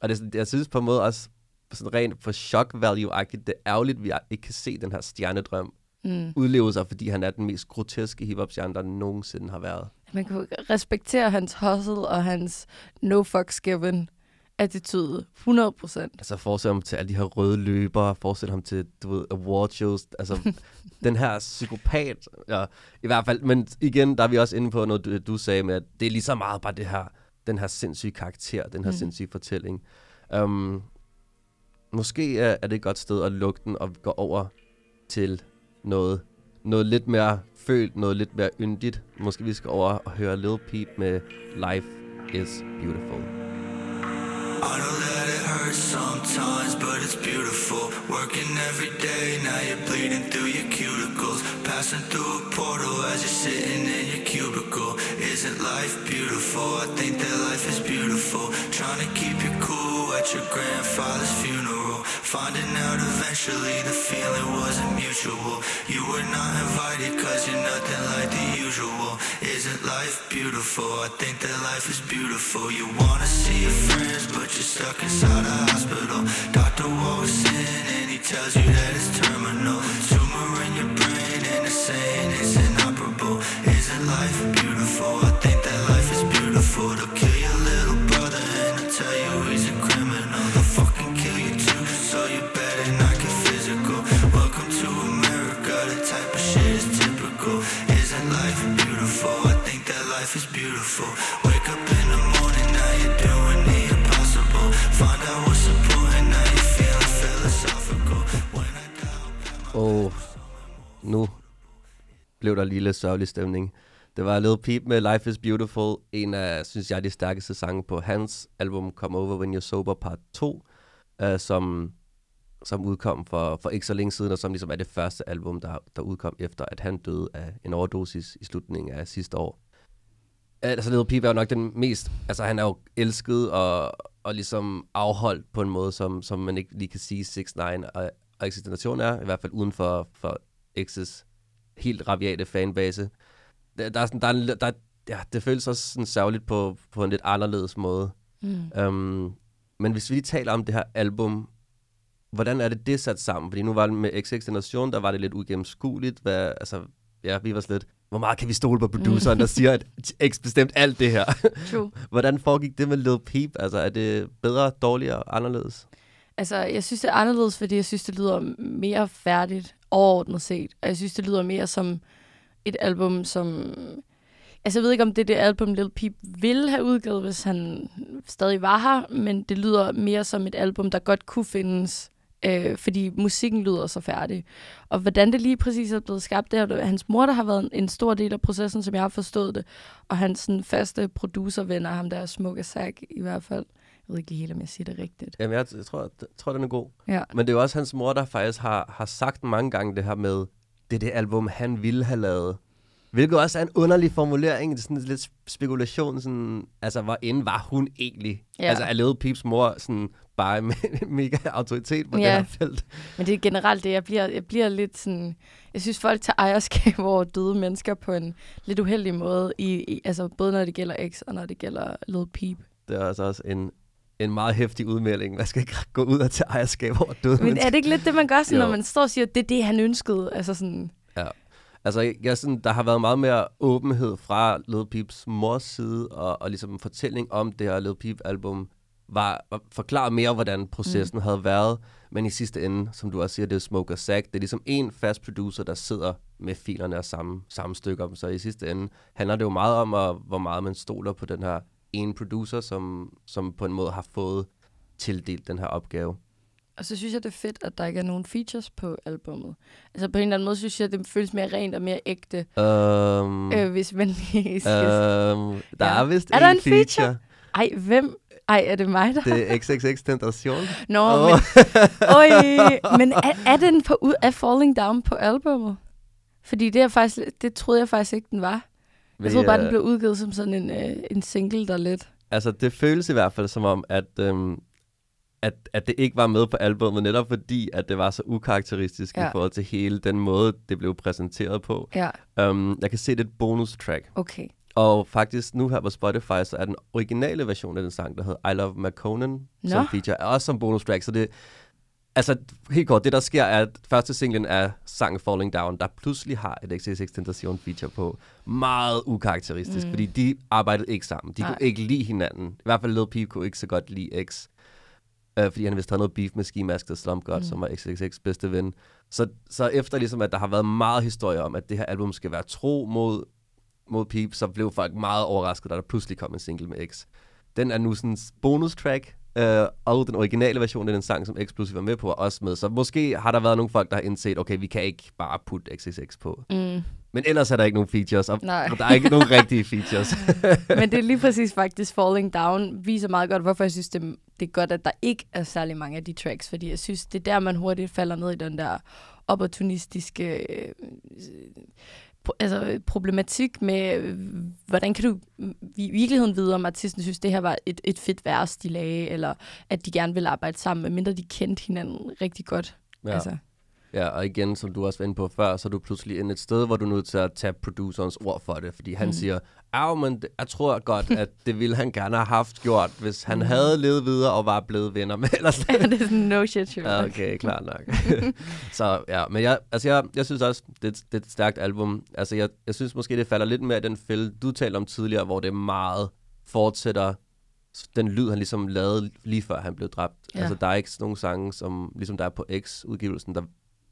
Og det, jeg synes på en måde også, sådan rent for shock value-agtigt, det er ærgerligt, at vi ikke kan se den her stjernedrøm mm. udleve sig, fordi han er den mest groteske hiphop-stjerne, der nogensinde har været. Man kan respektere hans hustle og hans no fucks given attitude, 100 procent. Altså fortsætte ham til alle de her røde løbere, fortsætte ham til, du ved, award shows. Altså, den her psykopat, ja, i hvert fald. Men igen, der er vi også inde på noget, du, du sagde med, at det er lige så meget bare det her den her sindssyge karakter, den her mm. sindssyge fortælling. Um, måske er, er det et godt sted at lukke den og gå over til noget, noget lidt mere følt, noget lidt mere yndigt. Måske vi skal over og høre Lil Peep med Life is Beautiful. I don't let it hurt sometimes, but it's beautiful. Working every day, now you're bleeding through your cuticles. passing through a portal as you're sitting in your cubicle. Isn't life beautiful? I think that life is beautiful. Trying to keep you cool at your grandfather's funeral. Finding out eventually the feeling wasn't mutual. You were not invited cause you're nothing like the usual. Isn't life beautiful? I think that life is beautiful. You wanna see your friends, but you're stuck inside a hospital. Doctor walks in and he tells you that it's terminal. Tumor in your brain and they're saying it's Isn't life beautiful? I think that life is beautiful. They'll kill your little brother and they'll tell you he's a criminal. They'll fucking kill you too, so you better not get physical. Welcome to America, the type of shit is typical. Isn't life beautiful? I think that life is beautiful. Wake up in the morning, now you're doing the impossible. Find out what's important, now you're feeling philosophical. When I die, Og oh, nu blev der lige lidt sørgelig stemning. Det var Lil Peep med Life is Beautiful, en af, synes jeg, de stærkeste sange på hans album Come Over When You're Sober Part 2, uh, øh, som, som udkom for, for ikke så længe siden, og som ligesom er det første album, der, der udkom efter, at han døde af en overdosis i slutningen af sidste år. Altså, Lil Peep er jo nok den mest... Altså, han er jo elsket og, og ligesom afholdt på en måde, som, som man ikke lige kan sige 6 9 øh, og, og er, i hvert fald uden for, for X's helt rabiate fanbase. Der, der er sådan, der er, der, er- ja, det føles også sådan sørgeligt på, på en lidt anderledes måde. Mm. Um, men hvis vi lige taler om det her album, hvordan er det det sat sammen? Fordi nu var det med XX Generation, der var det lidt ugennemskueligt. Hvad, altså, ja, vi var lidt, hvor meget kan vi stole på produceren, der siger, at X bestemt alt det her? True. hvordan foregik det med Lil Peep? Altså, er det bedre, dårligere, anderledes? Altså, jeg synes, det er anderledes, fordi jeg synes, det lyder mere færdigt overordnet set. Og jeg synes, det lyder mere som et album, som... Altså, jeg ved ikke, om det er det album, Lil Peep ville have udgivet, hvis han stadig var her, men det lyder mere som et album, der godt kunne findes, øh, fordi musikken lyder så færdig. Og hvordan det lige præcis er blevet skabt, det er hans mor, der har været en, en stor del af processen, som jeg har forstået det, og hans sådan, faste producervenner, ham der smukke Sack i hvert fald. Jeg ved ikke lige helt, om jeg siger det rigtigt. Jamen, jeg, jeg, tror, jeg tror, den er god. Ja. Men det er jo også hans mor, der faktisk har, har sagt mange gange det her med, det er det album, han ville have lavet. Hvilket også er en underlig formulering. Det er sådan lidt spekulation. Sådan, altså, hvor inde var hun egentlig? Ja. Altså, er Lil Peeps mor sådan, bare med mega autoritet på Ja. det her felt? Men det er generelt det, jeg bliver, jeg bliver lidt sådan... Jeg synes, folk tager ejerskab over døde mennesker på en lidt uheldig måde, i, i, altså både når det gælder X og når det gælder Lil Peep. Det er altså også en, en meget hæftig udmelding. Man skal ikke gå ud og tage ejerskab over døde Men er det ikke lidt det, man gør, sådan, Jo. når man står og siger, at det er det, han ønskede? Altså sådan, Altså, jeg, sådan, der har været meget mere åbenhed fra Lil Peeps mors side, og, og ligesom en fortælling om det her Lil Peep-album, var, var forklare mere, hvordan processen mm. havde været. Men i sidste ende, som du også siger, det er Smoke og Zack. Det er ligesom en fast producer, der sidder med filerne og samme, samme stykker. Så i sidste ende handler det jo meget om, at, hvor meget man stoler på den her ene producer, som, som på en måde har fået tildelt den her opgave. og så synes jeg, det er fedt, at der ikke er nogen features på albummet. Altså på en eller anden måde synes jeg, det føles mere rent og mere ægte, Um, øh, hvis man lige skal... um, der Ja. er vist Er der en en feature? feature. Ej, hvem? Ej, er det mig, der... Det er XXX Tentation. Nå, Åh. men, øj, men er, er den på ud af Falling Down på albummet? Fordi det, er faktisk, det troede jeg faktisk ikke, den var. Jeg troede bare, den blev udgivet som sådan en, øh, en single, der lidt. Altså, det føles i hvert fald som om, at, øhm, at, at det ikke var med på albumet, netop fordi, at det var så ukarakteristisk ja. I forhold til hele den måde, det blev præsenteret på. Ja, Um, jeg kan se, det er et bonus track. okay. Og faktisk nu her på Spotify, så er den originale version af den sang, der hedder I Love McConan, Nå. som feature, også som bonus track. Så det, altså helt kort, det der sker er, at første singlen er sangen Falling Down, der pludselig har et XXX Tentation feature på. Meget ukarakteristisk, mm. fordi de arbejdede ikke sammen. De Nej. kunne ikke lide hinanden. I hvert fald Lil Peep kunne ikke så godt lide X. Øh, fordi han vist havde noget beef med Ski Mask og Slump God, mm. som var XXX bedste ven. Så, så efter ligesom, at der har været meget historie om, at det her album skal være tro mod mod Peep, så blev folk meget overrasket, da der pludselig kom en single med X. Den er nu sådan en bonus track, øh, og den originale version af den sang, som pludselig var med på, er også med. Så måske har der været nogle folk, der har indset, okay, vi kan ikke bare putte XXX på. Mm. Men ellers er der ikke nogen features, og, Nej. og der er ikke nogen rigtige features. Men det er lige præcis faktisk Falling Down viser meget godt, hvorfor jeg synes, det, det er godt, at der ikke er særlig mange af de tracks, fordi jeg synes, det er der, man hurtigt falder ned i den der opportunistiske øh, altså, problematik med, hvordan kan du i virkeligheden vide, om artisten synes, det her var et, et fedt vers, de lagde, eller at de gerne vil arbejde sammen, medmindre de kendte hinanden rigtig godt. Ja. Altså. Ja, og igen, som du også var inde på før, så er du pludselig inde et sted, hvor du er nødt til at tage producerens ord for det, fordi han Mm. siger, Au, men jeg tror godt, at det ville han gerne have haft gjort, hvis han havde levet videre og var blevet venner med. Eller sådan. det er sådan, no shit, Sherlock. Ja, okay, klar nok. så ja, men jeg, altså jeg, jeg synes også, det, et- det er et stærkt album. Altså jeg, jeg synes måske, det falder lidt mere i den fælde, du talte om tidligere, hvor det meget fortsætter den lyd, han ligesom lavede lige før han blev dræbt. Ja. Ja. Altså der er ikke nogle sange, som ligesom der er på X-udgivelsen, der,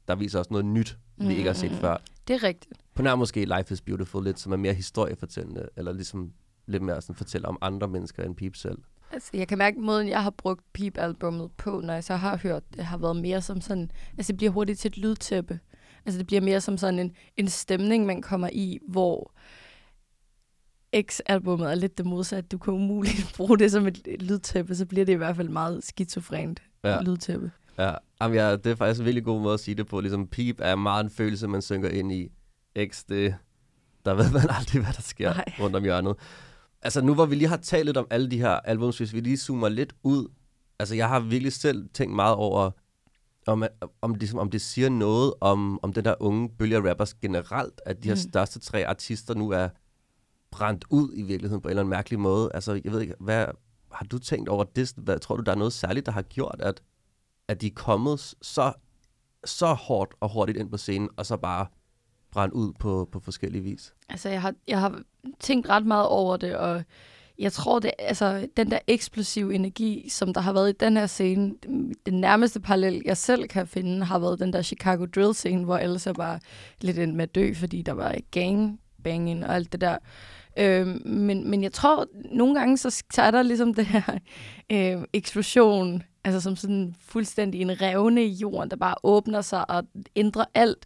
der viser også noget nyt, vi ikke har set Mm. før. Det er rigtigt. På nær måske Life is Beautiful lidt, som er mere historiefortællende, eller ligesom lidt mere sådan fortæller om andre mennesker end Peep selv. Altså, jeg kan mærke, at måden, jeg har brugt Peep-albummet på, når jeg så har hørt det, har været mere som sådan... Altså, det bliver hurtigt til et lydtæppe. Altså, det bliver mere som sådan en, en stemning, man kommer i, hvor X-albummet er lidt det modsatte. Du kan umuligt bruge det som et, lydtæppe, så bliver det i hvert fald meget skizofrent ja. lydtæppe. Ja, Jamen, ja, det er faktisk en virkelig god måde at sige det på. Ligesom Peep er meget en følelse, man synker ind i. X, det, der ved man aldrig, hvad der sker Nej. Rundt om hjørnet. Altså nu hvor vi lige har talt lidt om alle de her albums, hvis vi lige zoomer lidt ud. Altså jeg har virkelig selv tænkt meget over, om, om, det, om det siger noget om, om den der unge bølge af rappers generelt, at de her Mm. største tre artister nu er brændt ud i virkeligheden på en eller anden mærkelig måde. Altså jeg ved ikke, hvad har du tænkt over det? Hvad, tror du, der er noget særligt, der har gjort, at, at de er kommet så, så hårdt og hurtigt ind på scenen, og så bare brændt ud på, på forskellige vis? Altså, jeg har, jeg har tænkt ret meget over det, og jeg tror, det altså, den der eksplosive energi, som der har været i den her scene, den nærmeste parallel, jeg selv kan finde, har været den der Chicago Drill-scene, hvor alle så bare lidt end med at dø, fordi der var gangbanging og alt det der. Øh, men, men jeg tror, nogle gange, så, så er der ligesom det her øh, eksplosion, altså som sådan fuldstændig en revne i jorden, der bare åbner sig og ændrer alt.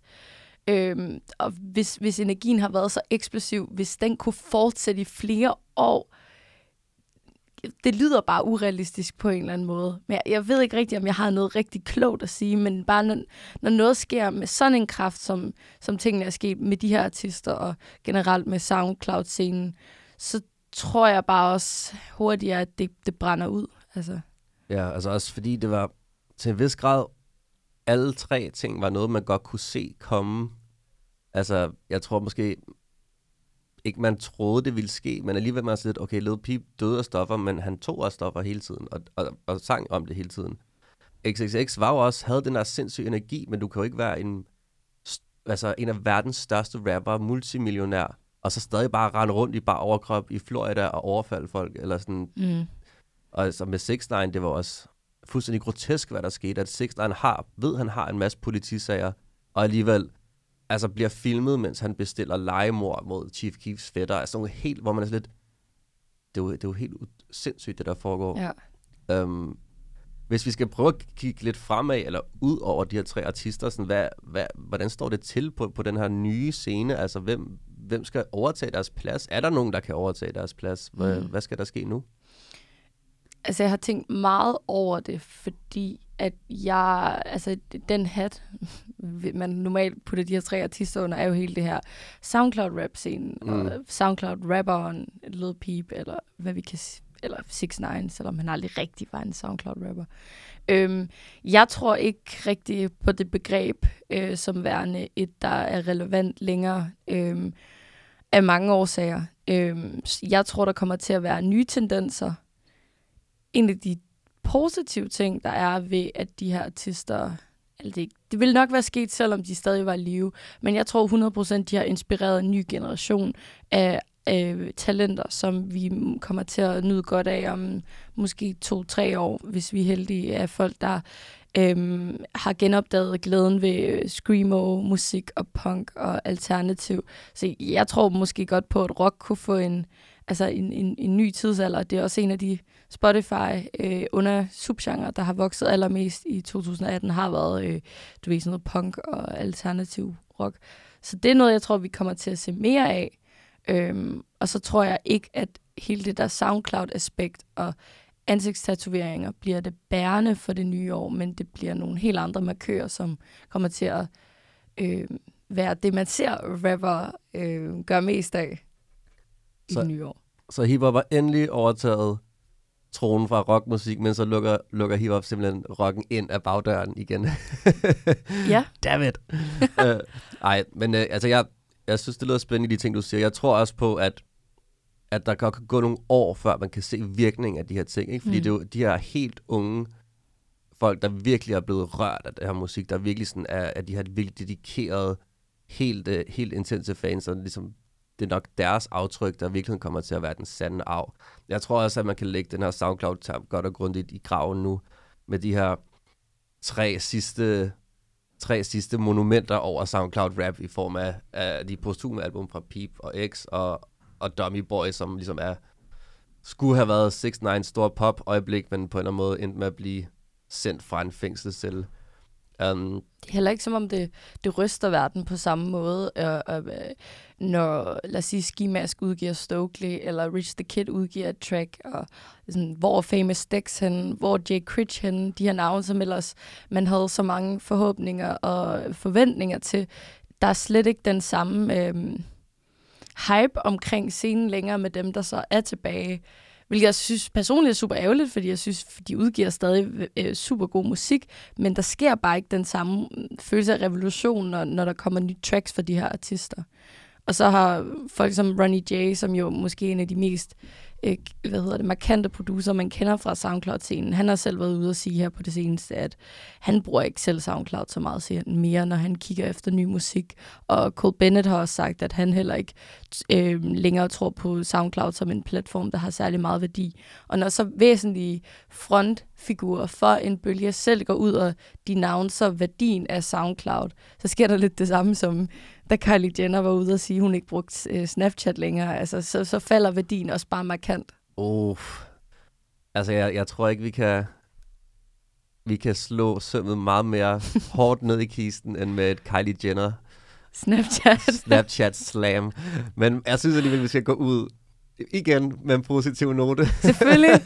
Øhm, og hvis, hvis energien har været så eksplosiv, hvis den kunne fortsætte i flere år, det lyder bare urealistisk på en eller anden måde. Men jeg, jeg ved ikke rigtigt, om jeg har noget rigtig klogt at sige, men bare når, når noget sker med sådan en kraft, som, som tingene er sket med de her artister, og generelt med SoundCloud-scenen, så tror jeg bare også hurtigere, at det, det brænder ud. Altså. Ja, altså også fordi det var til en vis grad, alle tre ting var noget, man godt kunne se komme. Altså, jeg tror måske ikke, man troede, det ville ske, men alligevel man sådan lidt, okay, Lil Peep døde af stoffer, men han tog også stoffer hele tiden, og, og, og sang om det hele tiden. XXX var jo også, havde den der sindssyge energi, men du kan jo ikke være en, altså en af verdens største rapper, multimillionær, og så stadig bare rende rundt i bare overkrop i Florida og overfalde folk, eller sådan, Mm. og altså med 6 9 det var også fuldstændig grotesk, hvad der skete, at 6 9 har, ved, han har en masse politisager, og alligevel altså bliver filmet, mens han bestiller legemord mod Chief Keefs fætter. Altså nogle helt, hvor man er lidt, det er jo, det er jo helt sindssygt, det der foregår. Ja. Øhm, hvis vi skal prøve at kigge lidt fremad, eller ud over de her tre artister, sådan, hvad, hvad, hvordan står det til på, på den her nye scene? Altså, hvem, hvem skal overtage deres plads? Er der nogen, der kan overtage deres plads? Hvad, Mm. hvad skal der ske nu? Altså, jeg har tænkt meget over det, fordi at jeg, altså den hat, man normalt putter de her tre artister under, er jo hele det her SoundCloud-rap-scenen, mm. Og SoundCloud-rapperen, Lil Peep, eller hvad vi kan eller 6 9 selvom han aldrig rigtig var en SoundCloud-rapper. Øhm, jeg tror ikke rigtig på det begreb øh, som værende et, der er relevant længere øhm, af mange årsager. Øhm, jeg tror, der kommer til at være nye tendenser, en af de positive ting, der er ved, at de her artister... Altså det, det ville nok være sket, selvom de stadig var i live. Men jeg tror 100% de har inspireret en ny generation af, af talenter, som vi kommer til at nyde godt af om måske to-tre år, hvis vi er heldige af folk, der øhm, har genopdaget glæden ved screamo, musik og punk og alternativ. Så jeg tror måske godt på, at rock kunne få en, altså en, en, en ny tidsalder. Det er også en af de Spotify øh, under subgenre, der har vokset allermest i 2018, har været, øh, du ved, sådan noget punk og alternativ rock. Så det er noget, jeg tror, vi kommer til at se mere af. Øhm, og så tror jeg ikke, at hele det der SoundCloud-aspekt og ansigtstatoveringer bliver det bærende for det nye år, men det bliver nogle helt andre markører, som kommer til at øh, være det, man ser rapper øh, gøre mest af i Så- det nye år. Så hiphop har endelig overtaget tronen fra rockmusik, men så lukker, lukker hiphop simpelthen rocken ind af bagdøren igen. Ja. Damn it. uh, ej, men uh, altså jeg, jeg synes, det lyder spændende, de ting, du siger. Jeg tror også på, at, at der godt kan gå nogle år, før man kan se virkningen af de her ting. Ikke? Fordi Mm. det er jo de her helt unge folk, der virkelig er blevet rørt af det her musik, der virkelig sådan er, at de har virkelig dedikerede, helt, uh, helt intense fans, og ligesom det er nok deres aftryk, der virkelig kommer til at være den sande arv. Jeg tror også, at man kan lægge den her SoundCloud-tab godt og grundigt i graven nu, med de her tre sidste, tre sidste monumenter over SoundCloud-rap i form af, af de posthume album fra Peep og X og, og Dummy Boy, som ligesom er skulle have været 6 9 stor pop-øjeblik, men på en eller anden måde endte med at blive sendt fra en fængselscelle. Um, Det er heller ikke som om, det, det ryster verden på samme måde, øh, øh, når, lad os sige, Ski Mask udgiver Stokely, eller Rich the Kid udgiver et track, og sådan, hvor er Famous Dex henne, hvor er Jay Critch henne, de her navne, som ellers man havde så mange forhåbninger og forventninger til. Der er slet ikke den samme øh, hype omkring scenen længere med dem, der så er tilbage. Hvilket jeg synes personligt er super ærgerligt, fordi jeg synes, de udgiver stadig øh, super god musik, men der sker bare ikke den samme mm, følelse af revolution, når, når der kommer nye tracks fra de her artister. Og så har folk som Ronnie J, som jo måske er en af de mest øh, hvad hedder det, markante producer, man kender fra SoundCloud-scenen. Han har selv været ude og sige her på det seneste, at han bruger ikke selv SoundCloud så meget siger han, mere, når han kigger efter ny musik. Og Cole Bennett har også sagt, at han heller ikke øh, længere tror på SoundCloud som en platform, der har særlig meget værdi. Og når så væsentlige frontfigurer for en bølge selv går ud og de navnser værdien af SoundCloud, så sker der lidt det samme som da Kylie Jenner var ude og sige, at hun ikke brugte øh, Snapchat længere. Altså, så, så falder værdien også bare markant. Uff. Altså, jeg, jeg tror ikke, vi kan, vi kan slå sømmet meget mere hårdt ned i kisten, end med et Kylie Jenner Snapchat. Snapchat slam. Men jeg synes alligevel, vi skal gå ud igen med en positiv note. Selvfølgelig.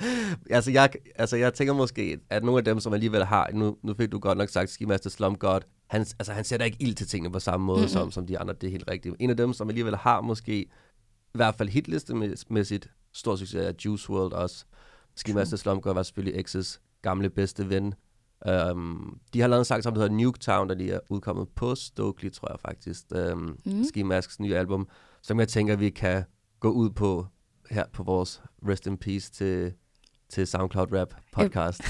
altså, jeg, altså, jeg tænker måske, at nogle af dem, som alligevel har, nu, nu fik du godt nok sagt, Ski Master Slum God, han, altså, han sætter ikke ild til tingene på samme måde, Mhm. mm-hmm. som, som de andre, det er helt rigtigt. En af dem, som alligevel har måske, i hvert fald hitlistemæssigt, stor succes er Juice World også. Ski True. Master Slum God var selvfølgelig X's gamle bedste ven. Um, de har lavet en sang der hedder Nuketown, der lige er udkommet på Stokely, tror jeg faktisk. Um, Mm. Ski Masks nye album, som jeg tænker, vi kan gå ud på her på vores Rest in Peace til, til SoundCloud Rap podcast.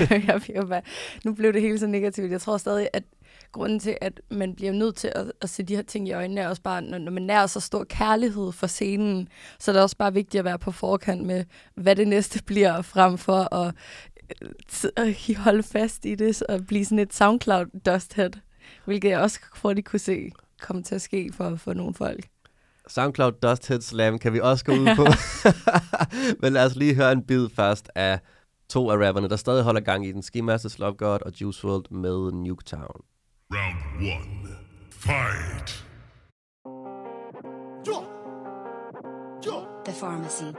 jeg bliver bare, nu blev det hele så negativt. Jeg tror stadig, at grunden til, at man bliver nødt til at, at se de her ting i øjnene, er også bare, når, når man nærer så stor kærlighed for scenen, så er det også bare vigtigt at være på forkant med, hvad det næste bliver, frem for at, øh, at holde fast i det og blive sådan et SoundCloud dusthead, hvilket jeg også hurtigt kunne se komme til at ske for, for nogle folk. SoundCloud Dust Head Slam kan vi også gå ud på. Men lad os lige høre en bid først af to af rapperne, der stadig holder gang i den. Ski Master Slum God og Juice WRLD med Nuketown. Round one. Fight. The pharmacy.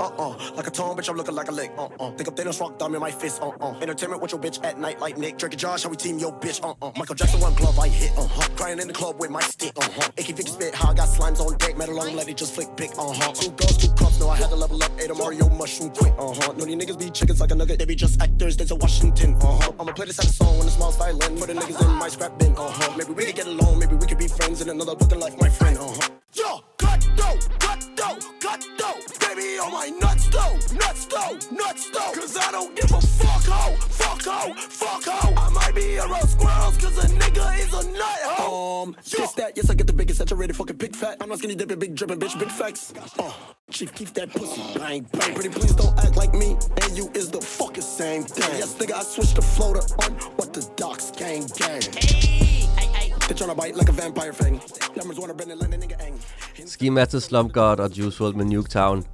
Uh-uh. Like a tone, bitch, I'm looking like a lick. Uh-uh. Think I'm Thanos rock thumb in my fist. Uh-uh. Entertainment with your bitch at night like Nick. Drinking Josh, how we team your bitch. Uh-uh. Michael Jackson, one glove I hit. Uh-huh. Crying in the club with my stick. Uh-huh. Icky Vicky spit, how I got slimes on deck. Metal long, let it just flick big. Uh-huh. Two girls, two cups. No, I had to level up. Ate a Mario mushroom quick. Uh-huh. No, these niggas be chickens like a nugget. They be just actors. There's a Washington. Uh-huh. I'ma play this at a song when the smile's violin. For the niggas in my scrap bin. Uh-huh. Maybe we could get along. Maybe we could be friends in another looking like my friend. Uh-huh. Yo, cut dough, my nuts though, nuts though. Cause I don't give a fuck ho, fuck ho, fuck ho. I might be around squirrels cause a nigga is a nut ho. Um, yes that, yes I get the biggest saturated fucking big fat. I'm not skinny dipping, big dripping, bitch, big facts. Uh, chief, keep that pussy. Bang, bang, pretty please don't act like me. And you is the fucking same thing. Yes, nigga, I switched the floater on what the docs gang gang. They tryna bite like a vampire fang. Numbers wanna bend and let a. Ski Master Slum God og Juice WRLD med Nuketown.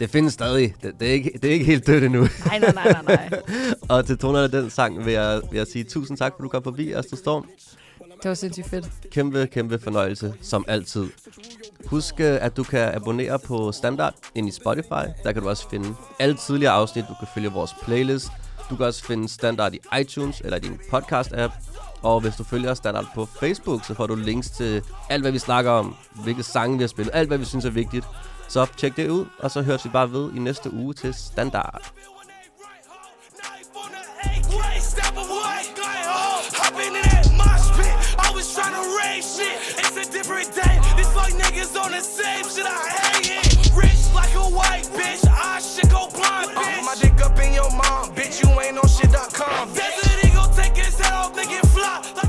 Det findes stadig. Det, det, er, ikke, det er ikke helt dødt endnu. Nej, nej, nej, nej, nej. og til tonerne af den sang vil jeg, vil jeg sige tusind tak, for du kom forbi, Astrid Storm. Det var sindssygt fedt. Kæmpe, kæmpe fornøjelse, som altid. Husk, øh, at du kan abonnere på Standard ind i Spotify. Der kan du også finde alle tidligere afsnit. Du kan følge vores playlist. Du kan også finde Standard i iTunes eller din podcast-app. Og hvis du følger Standard på Facebook, så får du links til alt, hvad vi snakker om, hvilke sange vi har spillet, alt, hvad vi synes er vigtigt. Så tjek det ud, og så høres vi bare ved i næste uge til Standard. It. out, like a white bitch. I in your mom, bitch. You ain't on shit.com. Desert Eagle take his head off, nigga fly.